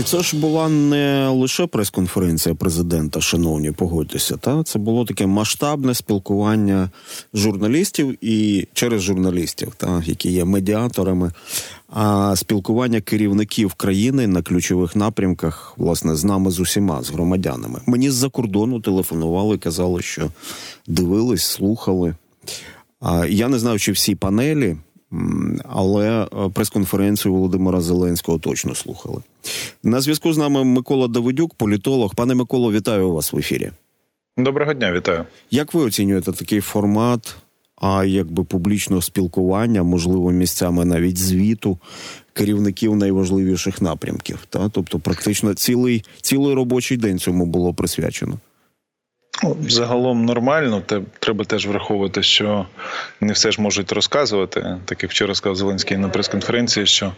І це ж була не лише прес-конференція президента, шановні, погодьтеся. Та це було таке масштабне спілкування журналістів і через журналістів, та які є медіаторами, а спілкування керівників країни на ключових напрямках, власне, з нами з усіма, з громадянами. Мені з-за кордону телефонували, казали, що дивились, слухали. А я не знаю, чи всі панелі але е, прес-конференцію Володимира Зеленського точно слухали. На зв'язку з нами Микола Давидюк, політолог. Пане Миколо, вітаю вас в ефірі. Доброго дня, вітаю. Як ви оцінюєте такий формат? А якби публічного спілкування, можливо, місцями навіть звіту керівників найважливіших напрямків, та тобто, практично цілий цілий робочий день цьому було присвячено. Загалом нормально, Те, треба теж враховувати, що не все ж можуть розказувати. Так як вчора сказав Зеленський на прес-конференції, що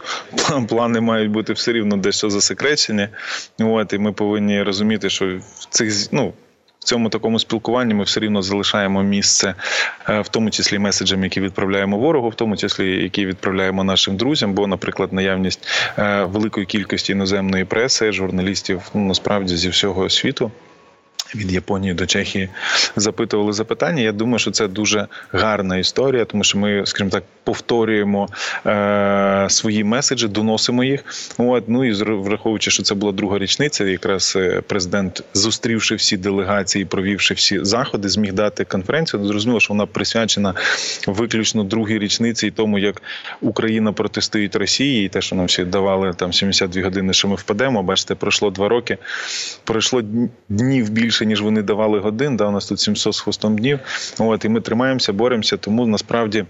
плани мають бути все рівно дещо засекречені. От, І ми повинні розуміти, що в цих ну. В цьому такому спілкуванні ми все рівно залишаємо місце, е, в тому числі меседжам, які відправляємо ворогу, в тому числі які відправляємо нашим друзям. Бо, наприклад, наявність е, великої кількості іноземної преси, журналістів ну, насправді зі всього світу від Японії до Чехії запитували запитання. Я думаю, що це дуже гарна історія, тому що ми, скажімо так, повторюємо е, свої меседжі, доносимо їх. От ну і враховуючи, що це була друга річниця, якраз е, президент, зустрівши всі делегації, провівши всі заходи, зміг дати конференцію. Зрозуміло, що вона присвячена виключно другій річниці і тому, як Україна протистоїть Росії, і те, що нам всі давали там 72 години, що ми впадемо. Бачите, пройшло два роки. Пройшло днів більше ніж вони давали годин. Да, у нас тут 700 з хвостом днів. От і ми тримаємося, боремося. Тому насправді.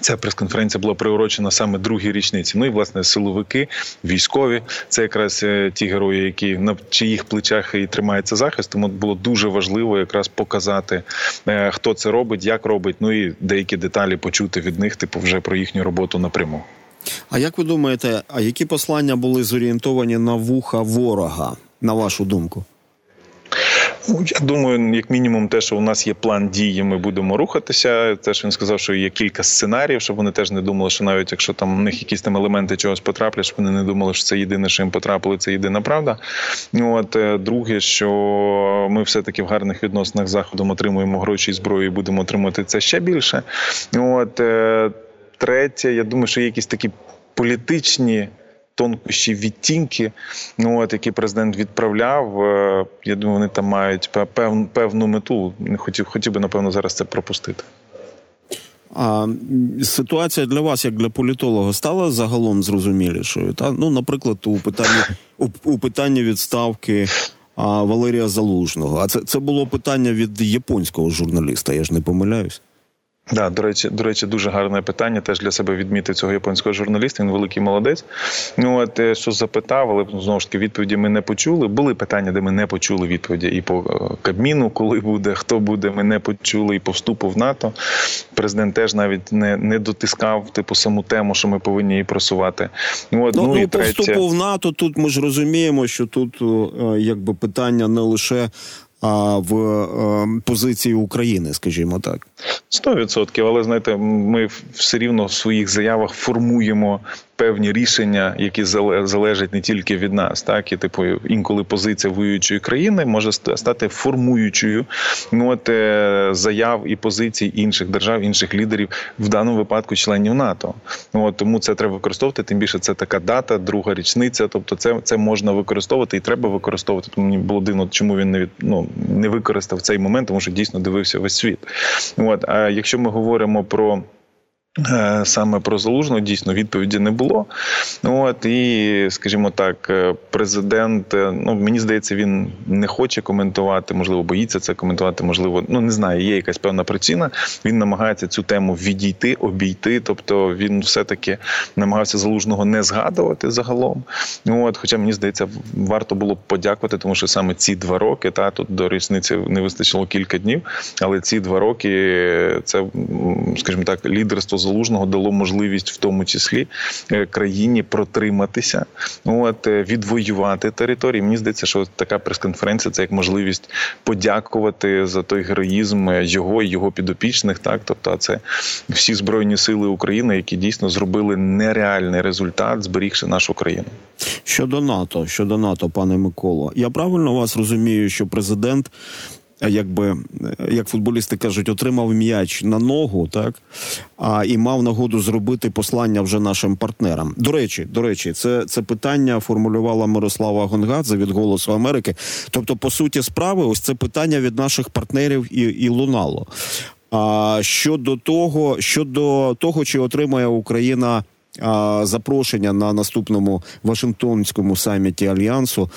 Ця прес-конференція була приурочена саме другій річниці. Ну і власне силовики, військові це якраз е, ті герої, які на чиїх плечах і тримається захист. Тому було дуже важливо якраз показати, е, хто це робить, як робить. Ну і деякі деталі почути від них, типу, вже про їхню роботу напряму. А як ви думаєте, а які послання були зорієнтовані на вуха ворога, на вашу думку? Ну, я думаю, як мінімум, те, що у нас є план дії, ми будемо рухатися. Теж він сказав, що є кілька сценаріїв, щоб вони теж не думали, що навіть якщо там у них якісь там елементи чогось потраплять, щоб вони не думали, що це єдине, що їм потрапили, це єдина правда. От е, друге, що ми все-таки в гарних відносинах з заходом отримуємо гроші і зброю, і будемо отримувати це ще більше. От е, третє, я думаю, що є якісь такі політичні тонкощі відтінки, ну от які президент відправляв. Е, я думаю, вони там мають певну певну мету. Хотів, хотів би напевно зараз це пропустити. А ситуація для вас, як для політолога, стала загалом зрозумілішою? Та ну, наприклад, у питанні у, у питанні відставки а, Валерія Залужного. А це це було питання від японського журналіста. Я ж не помиляюсь. Да, до речі, до речі, дуже гарне питання. Теж для себе відмітив цього японського журналіста. Він великий молодець. Ну от е, що запитав, але знову ж таки відповіді ми не почули. Були питання, де ми не почули відповіді і по е, Кабміну, коли буде, хто буде, ми не почули і по вступу в НАТО. Президент теж навіть не не дотискав типу саму тему, що ми повинні її просувати. Ну, от, ну, ну і по третє... вступу в НАТО. Тут ми ж розуміємо, що тут е, якби питання не лише а в е, позиції України, скажімо так, сто відсотків. Але знаєте, ми все рівно в своїх заявах формуємо певні рішення, які залежать не тільки від нас, так і типу інколи позиція воюючої країни може стати формуючою ну, от, е, заяв і позицій інших держав, інших лідерів в даному випадку членів НАТО. Ну от тому це треба використовувати. Тим більше це така дата, друга річниця. Тобто, це це можна використовувати і треба використовувати. Тому мені було дивно, чому він не від ну не використав цей момент, тому що дійсно дивився весь світ. От а якщо ми говоримо про саме про залужну дійсно відповіді не було. От і, скажімо так, е, президент, е, ну мені здається, він не хоче коментувати, можливо, боїться це коментувати. Можливо, ну не знаю, є якась певна причина. Він намагається цю тему відійти, обійти. Тобто він все-таки намагався залужного не згадувати загалом. От, хоча мені здається, варто було б подякувати, тому що саме ці два роки, та тут до річниці не вистачило кілька днів, але ці два роки це, скажімо так, лідерство залужного дало можливість, в тому числі е, країні протриматися, от е, відвоювати території. Мені здається, що така прес-конференція це як можливість подякувати за той героїзм його і його підопічних. Так, тобто, це всі збройні сили України, які дійсно зробили нереальний результат, зберігши нашу країну. Щодо НАТО, щодо НАТО, пане Миколо, я правильно вас розумію, що президент якби як футболісти кажуть, отримав м'яч на ногу, так а і мав нагоду зробити послання вже нашим партнерам. До речі, до речі, це це питання формулювала Мирослава Гонгадзе від Голосу Америки. Тобто, по суті, справи, ось це питання від наших партнерів і, і лунало. А щодо того, щодо того, чи отримає Україна запрошення на наступному Вашингтонському саміті альянсу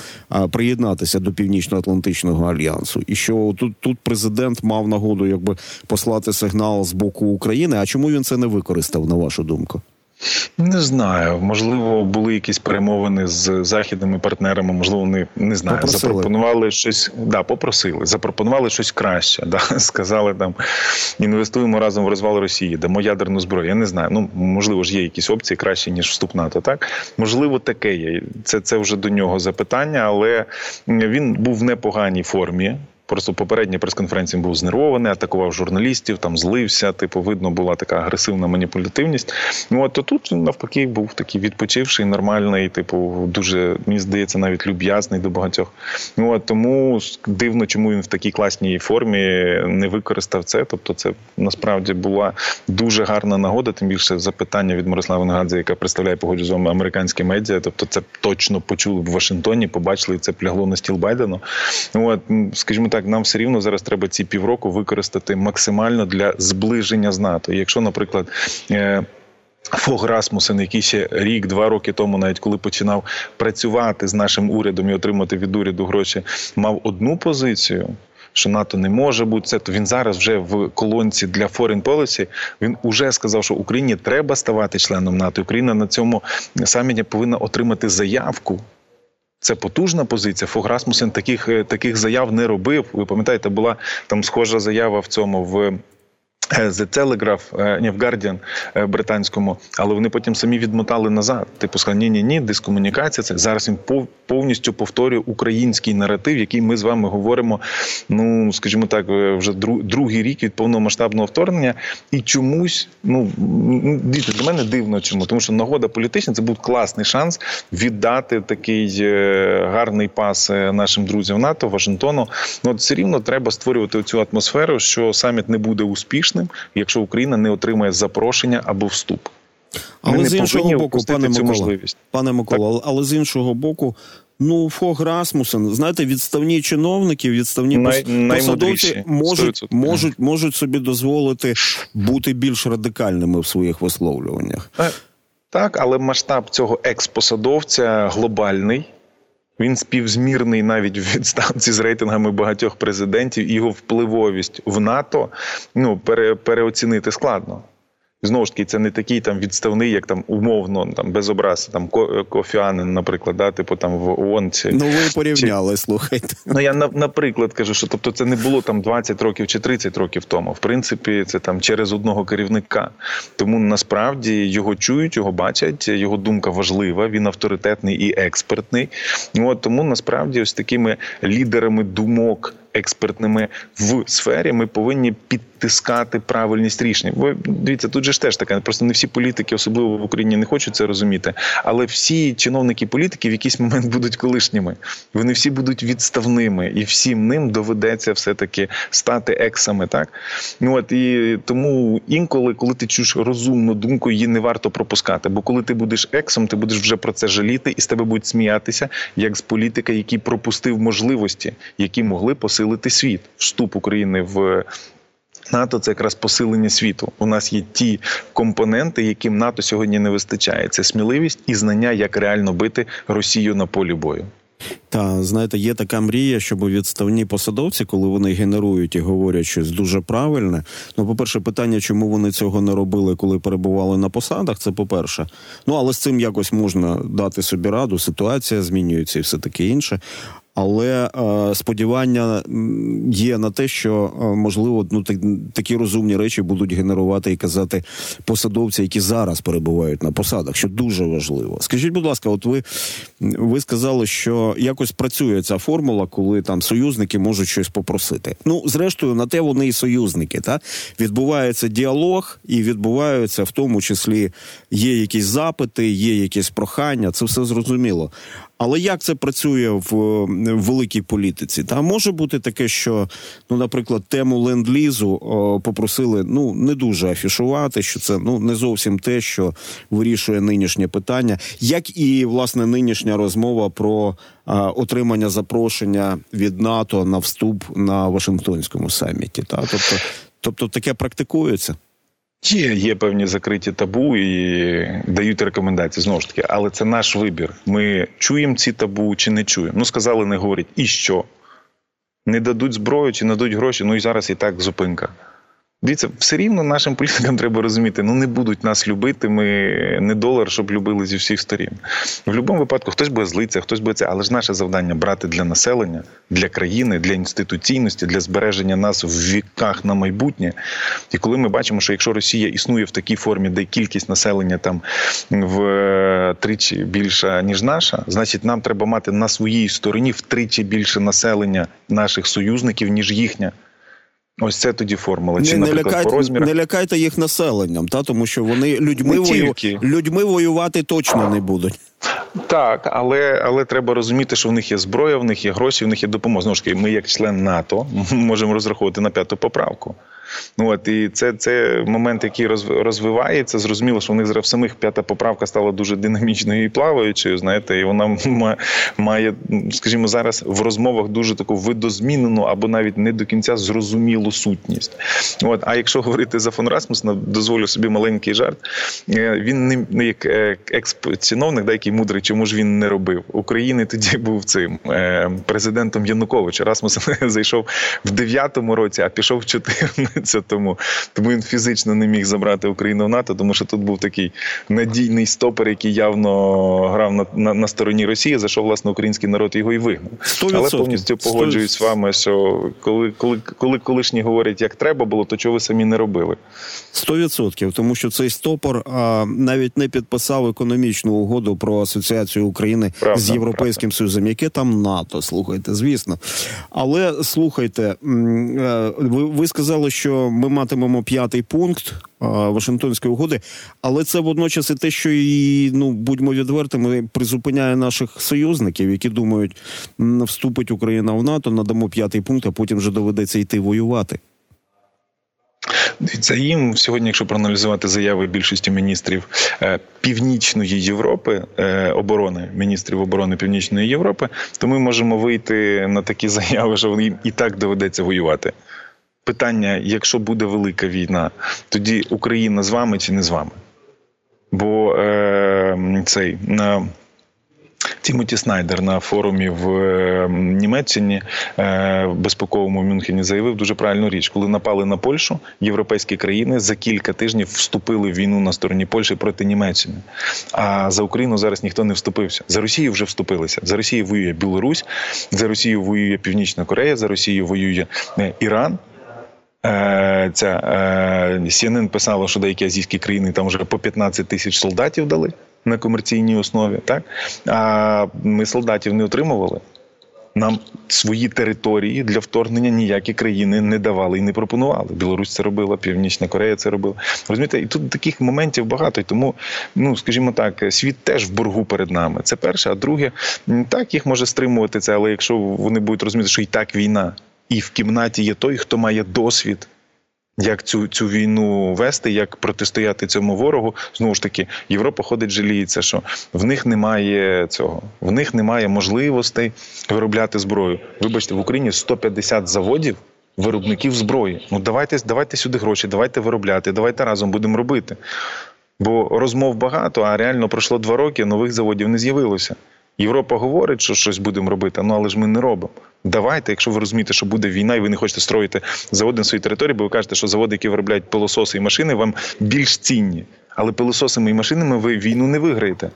приєднатися до північно-атлантичного альянсу, і що тут тут президент мав нагоду, якби послати сигнал з боку України. А чому він це не використав, на вашу думку? Не знаю. Можливо, були якісь перемовини з західними партнерами. Можливо, вони не знаю. Попросили. Запропонували щось. Да, попросили. Запропонували щось краще. Да, сказали там інвестуємо разом в розвал Росії, дамо ядерну зброю. Я не знаю. Ну можливо ж є якісь опції краще ніж вступ НАТО. Так можливо, таке є. Це це вже до нього запитання, але він був в непоганій формі. Просто попередня прес-конференція був знервований, атакував журналістів, там злився. Типу, видно, була така агресивна маніпулятивність. Ну от то тут навпаки був такий відпочивший, нормальний, типу, дуже мені здається, навіть люб'язний до багатьох. Ну от тому дивно, чому він в такій класній формі не використав це. Тобто, це насправді була дуже гарна нагода. Тим більше запитання від Мирослава Нагадзе, яка представляє погоджу з вами американські медіа. Тобто, це точно почули в Вашингтоні, побачили і це плягло на стіл Байдену. От, скажімо так так, нам все рівно зараз треба ці півроку використати максимально для зближення з НАТО. якщо, наприклад. Е, Фог Расмусен, який ще рік-два роки тому, навіть коли починав працювати з нашим урядом і отримати від уряду гроші, мав одну позицію. Що НАТО не може бути це, то він зараз вже в колонці для Foreign Policy, Він вже сказав, що Україні треба ставати членом НАТО. Україна на цьому саміті повинна отримати заявку це потужна позиція. Фограсмусен таких е, таких заяв не робив. Ви пам'ятаєте, була там схожа заява в цьому в The Telegraph, е, ні, в Guardian е, британському, але вони потім самі відмотали назад. Типу сказали, ні, ні, ні, дискомунікація. Це зараз він повністю повторює український наратив, який ми з вами говоримо. Ну скажімо так, вже другий рік від повномасштабного вторгнення, і чомусь, ну дійсно, для мене дивно, чому тому, що нагода політична це був класний шанс віддати такий гарний пас нашим друзям НАТО, Вашингтону. Ну от все рівно треба створювати цю атмосферу, що саміт не буде успішним корисним, якщо Україна не отримає запрошення або вступ. Але Ми з іншого боку, пане Микола, пане Микола, але з іншого боку. Ну, Фог Расмусен, знаєте, відставні чиновники, відставні Най, посадовці можуть можуть, можуть собі дозволити бути більш радикальними в своїх висловлюваннях. Так, так але масштаб цього експосадовця глобальний. Він співзмірний навіть в відставці з рейтингами багатьох президентів. Його впливовість в НАТО ну пере, переоцінити складно. Знову ж таки, це не такий там відставний, як там умовно, там без образ, там Кофіанин, наприклад, да, типу там в ООН. Чи, Ну ви порівняли, чи... слухайте. Ну я наприклад кажу, що тобто це не було там 20 років чи 30 років тому. В принципі, це там через одного керівника. Тому насправді його чують, його бачать, його думка важлива. Він авторитетний і експертний. От тому насправді ось такими лідерами думок експертними в сфері, ми повинні підтискати правильність рішень. Бо дивіться, тут же ж теж таке. Просто не всі політики, особливо в Україні, не хочуть це розуміти. Але всі чиновники політики в якийсь момент будуть колишніми. Вони всі будуть відставними, і всім ним доведеться все таки стати ексами. Так ну от і тому інколи, коли ти чуєш розумну думку, її не варто пропускати. Бо коли ти будеш ексом, ти будеш вже про це жаліти, і з тебе будуть сміятися, як з політика, який пропустив можливості, які могли посилити посилити світ. Вступ України в НАТО це якраз посилення світу. У нас є ті компоненти, яким НАТО сьогодні не вистачає. Це сміливість і знання, як реально бити Росію на полі бою. Та знаєте, є така мрія, щоб відставні посадовці, коли вони генерують і говорять щось дуже правильне. Ну, по-перше, питання, чому вони цього не робили, коли перебували на посадах, це по-перше. Ну але з цим якось можна дати собі раду. Ситуація змінюється і все таке інше. Але е, сподівання є на те, що е, можливо ну так, такі розумні речі будуть генерувати і казати посадовці, які зараз перебувають на посадах, що дуже важливо. Скажіть, будь ласка, от ви ви сказали, що якось працює ця формула, коли там союзники можуть щось попросити. Ну, зрештою, на те вони і союзники. Та відбувається діалог, і відбуваються в тому числі є якісь запити, є якісь прохання. Це все зрозуміло. Але як це працює в, в великій політиці? Та може бути таке, що, ну, наприклад, тему ленд-лізу о, попросили ну не дуже афішувати, що це ну не зовсім те, що вирішує нинішнє питання, як і власне нинішня розмова про а, отримання запрошення від НАТО на вступ на Вашингтонському саміті. Та тобто, тобто таке практикується. Є є певні закриті табу і дають рекомендації знову ж таки, але це наш вибір. Ми чуємо ці табу чи не чуємо. Ну сказали, не говорять. І що? Не дадуть зброю чи не дадуть гроші. Ну і зараз і так зупинка. Дивіться, все рівно нашим політикам треба розуміти, ну не будуть нас любити. Ми не долар, щоб любили зі всіх сторін. В будь-якому випадку хтось буде злиться, хтось буде це, але ж наше завдання брати для населення, для країни, для інституційності, для збереження нас в віках на майбутнє. І коли ми бачимо, що якщо Росія існує в такій формі, де кількість населення там втричі більша ніж наша, значить нам треба мати на своїй стороні втричі більше населення наших союзників ніж їхня. Ось це тоді формула. Чи, не, не лякайте, по розмірах? не лякайте їх населенням, та тому що вони людьми, вою... людьми воювати точно не будуть. Так, але але треба розуміти, що в них є зброя, в них є гроші, в них є допомога. Знову ж таки, ми, як член НАТО, можемо розраховувати на п'яту поправку. Ну от і це це момент, який розвивається. Зрозуміло, що в них зараз самих п'ята поправка стала дуже динамічною і плаваючою. Знаєте, і вона має, скажімо, зараз в розмовах дуже таку видозмінену або навіть не до кінця зрозумілу сутність. От, а якщо говорити за фон Расмусна, дозволю собі маленький жарт. Е, він не як е, екс-ціновник, да, який мудрий, чому ж він не робив України. Тоді був цим е, президентом Януковича. Расмусен зайшов в 9-му році, а пішов в 14 це тому. Тому він фізично не міг забрати Україну в НАТО, тому що тут був такий надійний стопер, який явно грав на на, на стороні Росії, за що власне український народ його і вигнав. 100%. Але повністю погоджуюсь з вами, що коли коли, коли колишні говорять, як треба було, то чого ви самі не робили? Сто відсотків, тому що цей стопор а, навіть не підписав економічну угоду про асоціацію України правда, з Європейським правда. Союзом. Яке там НАТО? Слухайте, звісно. Але слухайте, е, ви, ви сказали, що що ми матимемо п'ятий пункт Вашингтонської угоди, але це водночас і те, що і ну будьмо відвертими, призупиняє наших союзників, які думають, вступить Україна в НАТО, надамо п'ятий пункт, а потім вже доведеться йти воювати. Дивіться, їм сьогодні, якщо проаналізувати заяви більшості міністрів е, Північної Європи, е, оборони міністрів оборони Північної Європи, то ми можемо вийти на такі заяви, що їм і так доведеться воювати питання: якщо буде велика війна, тоді Україна з вами чи не з вами? Бо е, цей на Тімоті Снайдер на форумі в е, Німеччині е, безпековому Мюнхені заявив дуже правильну річ, коли напали на Польщу, європейські країни за кілька тижнів вступили в війну на стороні Польщі проти Німеччини. А за Україну зараз ніхто не вступився. За Росію вже вступилися. За Росію воює Білорусь, за Росію воює Північна Корея, за Росію воює е, Іран. Е, ця е, CNN писало, що деякі азійські країни там вже по 15 тисяч солдатів дали на комерційній основі. Так а ми солдатів не отримували. Нам свої території для вторгнення ніякі країни не давали і не пропонували. Білорусь це робила, Північна Корея це робила. Розумієте, і тут таких моментів багато. І тому, ну скажімо так, світ теж в боргу перед нами. Це перше. А друге, так їх може стримувати це, але якщо вони будуть розуміти, що і так війна і в кімнаті є той, хто має досвід. Як цю цю війну вести, як протистояти цьому ворогу, знову ж таки, Європа ходить, жаліється, що в них немає цього, в них немає можливостей виробляти зброю. Вибачте, в Україні 150 заводів виробників зброї. Ну давайте давайте сюди гроші, давайте виробляти, давайте разом будемо робити. Бо розмов багато, а реально пройшло два роки, нових заводів не з'явилося. Європа говорить, що щось будемо робити, ну але ж ми не робимо. Давайте, якщо ви розумієте, що буде війна, і ви не хочете строїти заводи на своїй території, бо ви кажете, що заводи, які виробляють пилососи і машини, вам більш цінні. Але пилососами і машинами ви війну не виграєте.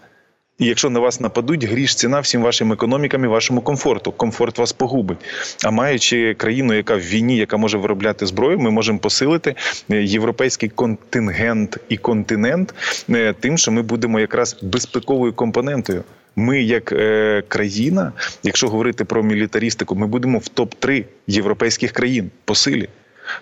І якщо на вас нападуть, гріш ціна всім вашим економікам і вашому комфорту. Комфорт вас погубить. А маючи країну, яка в війні, яка може виробляти зброю, ми можемо посилити е, європейський контингент і континент е, тим, що ми будемо якраз безпековою компонентою. Ми, як е, країна, якщо говорити про мілітаристику, ми будемо в топ 3 європейських країн по силі.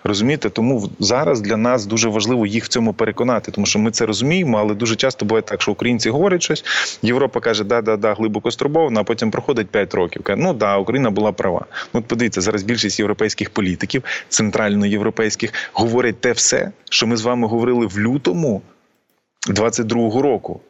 Розумієте, тому зараз для нас дуже важливо їх в цьому переконати, тому що ми це розуміємо, але дуже часто буває так, що українці говорять щось. Європа каже, да, да, да, глибоко стурбована, а потім проходить 5 років. Каже, ну да, Україна була права. Ну, от подивіться, зараз більшість європейських політиків, центральноєвропейських, говорять те все, що ми з вами говорили в лютому 22-го року.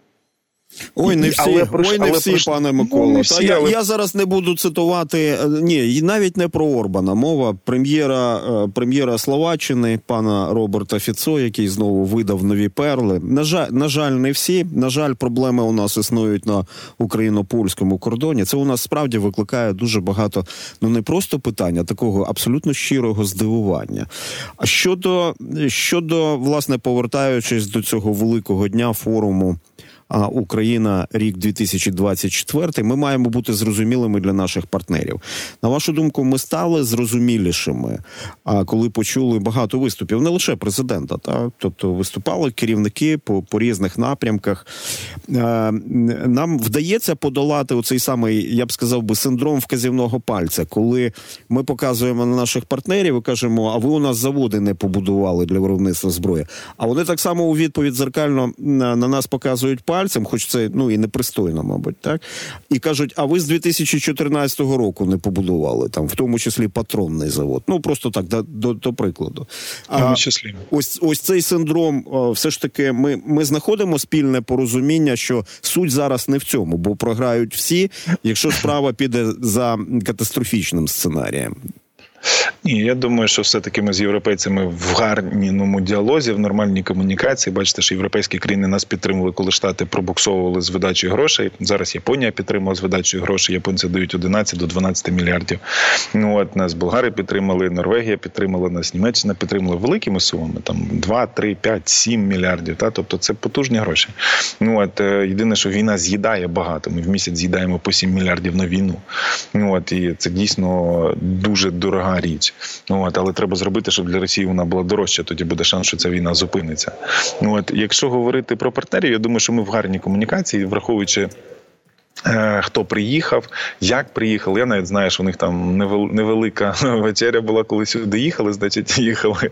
Ой, не всі, але, ой, не всі, про... пане ну, Микола. Ну, всі, Та але... я я зараз не буду цитувати е, ні, навіть не про Орбана. Мова прем'єра е, прем'єра Словаччини, пана Роберта Фіцо, який знову видав нові перли. На жаль, на жаль, не всі. На жаль, проблеми у нас існують на україно-польському кордоні. Це у нас справді викликає дуже багато. Ну не просто питання, такого абсолютно щирого здивування. А щодо щодо власне повертаючись до цього великого дня форуму. Україна рік 2024, Ми маємо бути зрозумілими для наших партнерів. На вашу думку, ми стали зрозумілішими. А коли почули багато виступів, не лише президента, та тобто виступали керівники по по різних напрямках. Нам вдається подолати оцей самий, я б сказав би, синдром вказівного пальця, коли ми показуємо на наших партнерів і кажемо, а ви у нас заводи не побудували для виробництва зброї. А вони так само у відповідь зеркально на нас показують пальці пальцем, хоч це ну і непристойно, мабуть, так і кажуть: а ви з 2014 року не побудували там, в тому числі патронний завод. Ну просто так, до, до, до прикладу. А ось ось цей синдром, все ж таки, ми, ми знаходимо спільне порозуміння, що суть зараз не в цьому, бо програють всі, якщо справа піде за катастрофічним сценарієм. Ні, я думаю, що все-таки ми з європейцями в гарному діалозі, в нормальній комунікації. Бачите, що європейські країни нас підтримували, коли штати пробуксовували з видачею грошей. Зараз Японія підтримала з видачею грошей. Японці дають 11 до 12 мільярдів. Ну от нас Болгари підтримали, Норвегія підтримала нас, Німеччина підтримала великими сумами. Там 2, 3, 5, 7 мільярдів. Та тобто це потужні гроші. Ну от е, єдине, що війна з'їдає багато. Ми в місяць з'їдаємо по 7 мільярдів на війну. Ну от і це дійсно дуже дорога річ. Ну от, але треба зробити, щоб для Росії вона була дорожча. Тоді буде шанс, що ця війна зупиниться. Ну от, якщо говорити про партнерів, я думаю, що ми в гарній комунікації, враховуючи. Е, хто приїхав, як приїхав? Я навіть знаю, що у них там невелика вечеря була, коли сюди їхали, значить, їхали.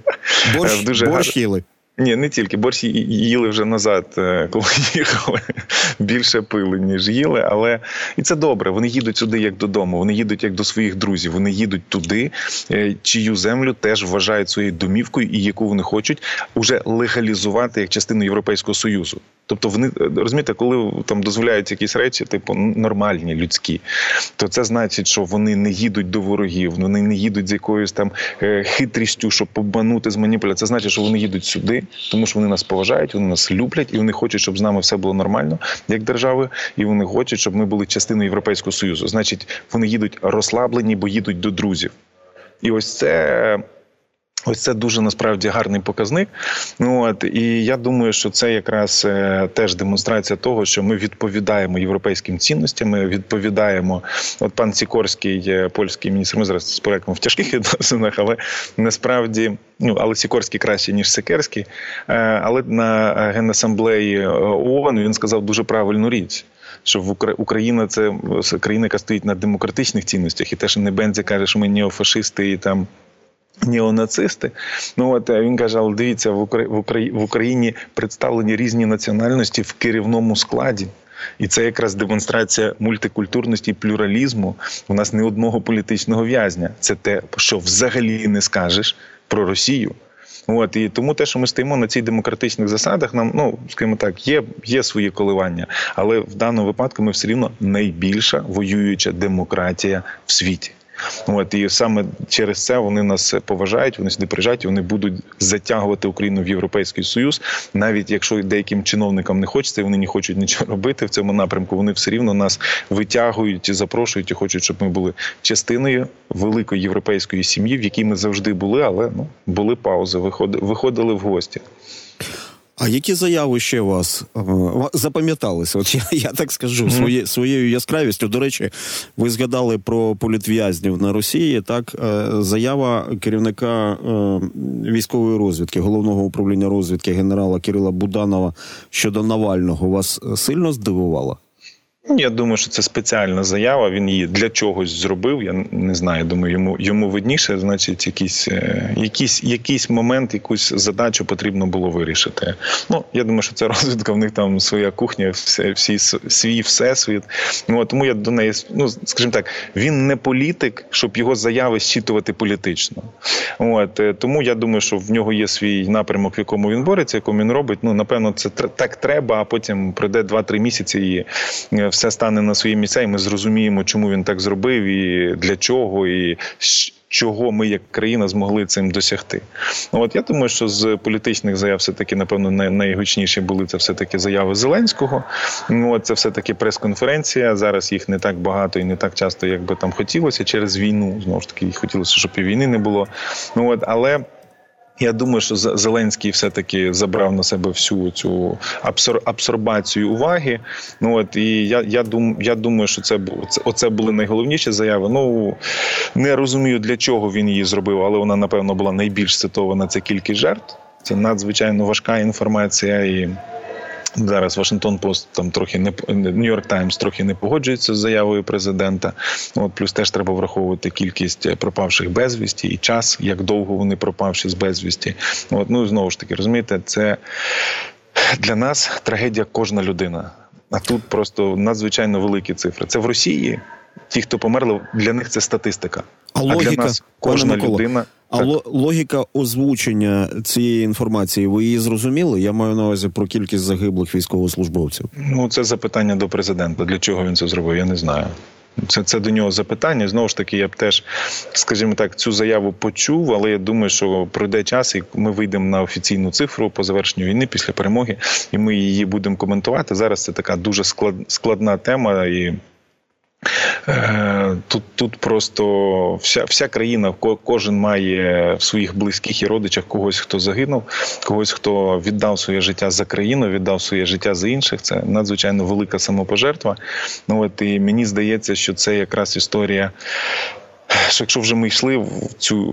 Борщ, Дуже борщ їли. Ні, не тільки борщ їли вже назад, е, коли їхали. Більше пили, ніж їли. Але і це добре. Вони їдуть сюди як додому. Вони їдуть як до своїх друзів. Вони їдуть туди, е, чию землю теж вважають своєю домівкою, і яку вони хочуть уже легалізувати як частину Європейського союзу. Тобто вони е, розумієте, коли там дозволяють якісь речі, типу нормальні, людські, то це значить, що вони не їдуть до ворогів, вони не їдуть з якоюсь там хитрістю, щоб побанути з маніпуляцією. Це значить, що вони їдуть сюди тому що вони нас поважають, вони нас люблять, і вони хочуть, щоб з нами все було нормально, як держави, і вони хочуть, щоб ми були частиною Європейського союзу. Значить, вони їдуть розслаблені, бо їдуть до друзів. І ось це Ось це дуже насправді гарний показник. Ну от і я думаю, що це якраз е, теж демонстрація того, що ми відповідаємо європейським цінностям. Ми відповідаємо. От пан Сікорський, е, польський міністр, ми зараз з проектом в тяжких відносинах, але насправді ну але Сікорський краще ніж Сикерський. Е, але на генасамблеї ООН він сказав дуже правильну річ. Що в Україна це країна, яка стоїть на демократичних цінностях, і те, що Небензі каже, що ми неофашисти і там Неонацисти, ну от він каже: але дивіться, в Україні представлені різні національності в керівному складі. І це якраз демонстрація мультикультурності і плюралізму. У нас не одного політичного в'язня. Це те, що взагалі не скажеш про Росію. От і тому те, що ми стоїмо на цих демократичних засадах, нам ну скажімо так, є є свої коливання, але в даному випадку ми все рівно найбільша воююча демократія в світі. От і саме через це вони нас поважають. Вони сюди приїжджають, і вони будуть затягувати Україну в європейський союз, навіть якщо деяким чиновникам не хочеться, вони не хочуть нічого робити в цьому напрямку. Вони все рівно нас витягують і запрошують і хочуть, щоб ми були частиною великої європейської сім'ї, в якій ми завжди були, але ну були паузи. виходили в гості. А які заяви ще вас е, запам'яталися? От я я так скажу своє, своєю яскравістю. До речі, ви згадали про політв'язнів на Росії. Так, е, заява керівника е, військової розвідки, головного управління розвідки генерала Кирила Буданова щодо Навального вас сильно здивувала? Я думаю, що це спеціальна заява. Він її для чогось зробив. Я не знаю. Думаю, йому йому видніше, значить, якийсь е, якийсь, якийсь момент, якусь задачу потрібно було вирішити. Ну я думаю, що це розвідка. В них там своя кухня, все, всі свій всесвіт. Ну тому я до неї ну скажімо так, він не політик, щоб його заяви щитувати політично. От е, тому я думаю, що в нього є свій напрямок, в якому він бореться, якому він робить. Ну напевно, це так треба. А потім пройде 2-3 місяці і е, все стане на свої місця, і ми зрозуміємо, чому він так зробив, і для чого, і чого ми як країна змогли цим досягти. От я думаю, що з політичних заяв все таки, напевно, найгучніші були це все таки заяви Зеленського. От це все таки прес-конференція. Зараз їх не так багато і не так часто, як би там хотілося через війну. Знову ж таки, хотілося, щоб і війни не було. Ну от але. Я думаю, що Зеленський все-таки забрав на себе всю цю абсор абсорбацію уваги. Ну от і я я, дум, я думаю, що це це оце були найголовніші заяви. Ну не розумію для чого він її зробив, але вона напевно була найбільш цитована. Це кількість жертв. Це надзвичайно важка інформація і. Зараз Вашингтон Пост там трохи не Нью-Йорк Таймс трохи не погоджується з заявою президента. От плюс теж треба враховувати кількість пропавших безвісті і час, як довго вони пропавші з безвісті. От ну знову ж таки, розумієте, це для нас трагедія кожна людина. А тут просто надзвичайно великі цифри. Це в Росії. Ті, хто померли, для них це статистика. А, а логіка, для нас кожна людина. А так. логіка озвучення цієї інформації, ви її зрозуміли? Я маю на увазі про кількість загиблих військовослужбовців. Ну це запитання до президента. Для чого він це зробив? Я не знаю. Це це до нього запитання. Знову ж таки, я б теж, скажімо так, цю заяву почув, але я думаю, що пройде час, і ми вийдемо на офіційну цифру по завершенню війни після перемоги, і ми її будемо коментувати. Зараз це така дуже склад, складна тема і. Е, тут тут просто вся вся країна, кожен має в своїх близьких і родичах когось, хто загинув, когось, хто віддав своє життя за країну, віддав своє життя за інших. Це надзвичайно велика самопожертва. Ну от і мені здається, що це якраз історія що якщо вже ми йшли в цю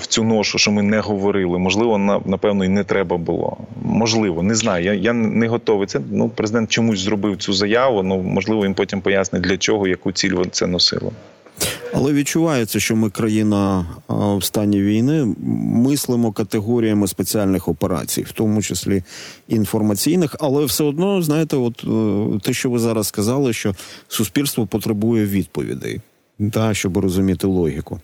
в цю ношу, що ми не говорили, можливо, на напевно і не треба було. Можливо, не знаю. Я я не готовий. Це ну президент чомусь зробив цю заяву. Ну можливо, він потім пояснить для чого, яку ціль це носило. Але відчувається, що ми країна в стані війни мислимо категоріями спеціальних операцій, в тому числі інформаційних, але все одно знаєте, от е, те, що ви зараз сказали, що суспільство потребує відповідей. Та, щоб розуміти логіку.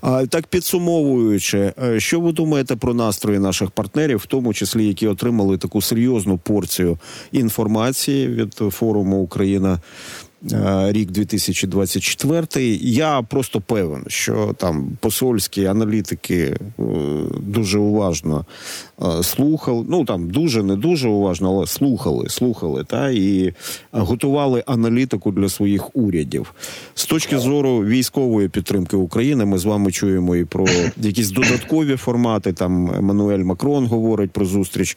А так підсумовуючи, е, що ви думаєте про настрої наших партнерів, в тому числі які отримали таку серйозну порцію інформації від форуму Україна Е, рік 2024. Я просто певен, що там посольські аналітики е, дуже уважно слухали. Ну там дуже не дуже уважно, але слухали, слухали та і готували аналітику для своїх урядів. З точки зору військової підтримки України, ми з вами чуємо і про якісь додаткові формати. Там Еммануель Макрон говорить про зустріч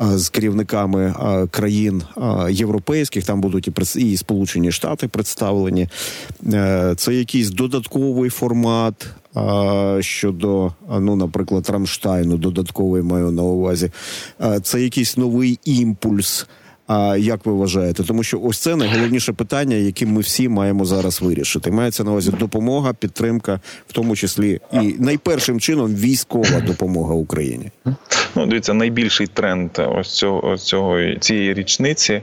з керівниками країн європейських. Там будуть і Сполучені Штати представлені. Е, це якийсь додатковий формат щодо, ну, наприклад, Рамштайну, додатковий маю на увазі. Це якийсь новий імпульс. А як ви вважаєте? Тому що ось це найголовніше питання, яке ми всі маємо зараз вирішити. Мається на увазі допомога, підтримка, в тому числі і найпершим чином військова допомога Україні. Ну, дивіться, найбільший тренд ось цього ось цього цієї річниці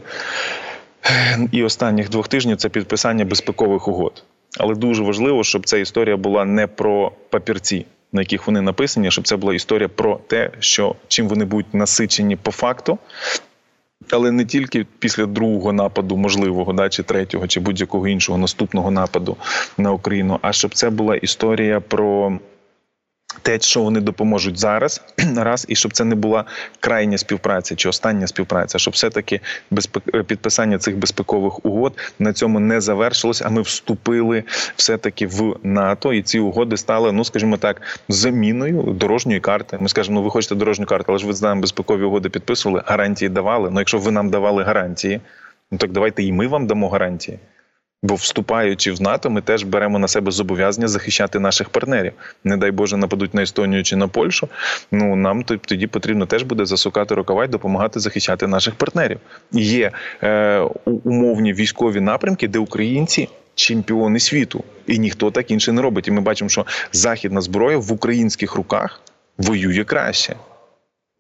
і останніх двох тижнів це підписання безпекових угод. Але дуже важливо, щоб ця історія була не про папірці, на яких вони написані, щоб це була історія про те, що чим вони будуть насичені по факту. Але не тільки після другого нападу, можливого, да, чи третього, чи будь-якого іншого наступного нападу на Україну, а щоб це була історія про те, що вони допоможуть зараз, раз, і щоб це не була крайня співпраця чи остання співпраця, щоб все-таки е, підписання цих безпекових угод на цьому не завершилось, а ми вступили все-таки в НАТО, і ці угоди стали, ну скажімо так, заміною дорожньої карти. Ми скажемо, ну ви хочете дорожню карту, але ж ви з нами безпекові угоди підписували, гарантії давали. Ну, якщо ви нам давали гарантії, ну так давайте і ми вам дамо гарантії. Бо вступаючи в НАТО, ми теж беремо на себе зобов'язання захищати наших партнерів. Не дай Боже, нападуть на Естонію чи на Польщу. Ну нам тоді потрібно теж буде засукати рукава і допомагати захищати наших партнерів. Є е, умовні військові напрямки, де українці. Чемпіони світу, і ніхто так інше не робить. І ми бачимо, що західна зброя в українських руках воює краще.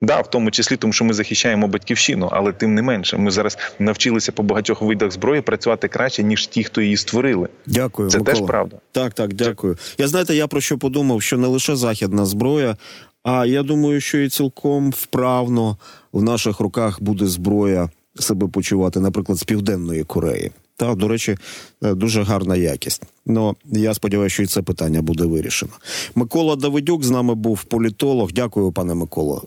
Да, в тому числі, тому що ми захищаємо батьківщину, але тим не менше, ми зараз навчилися по багатьох видах зброї працювати краще, ніж ті, хто її створили. Дякую, це Микола. теж правда. Так, так, дякую. Я знаєте, я про що подумав, що не лише західна зброя, а я думаю, що і цілком вправно в наших руках буде зброя себе почувати, наприклад, з південної Кореї. Та, до речі, е, дуже гарна якість. Ну я сподіваюся, що і це питання буде вирішено. Микола Давидюк з нами був політолог. Дякую, пане Миколо.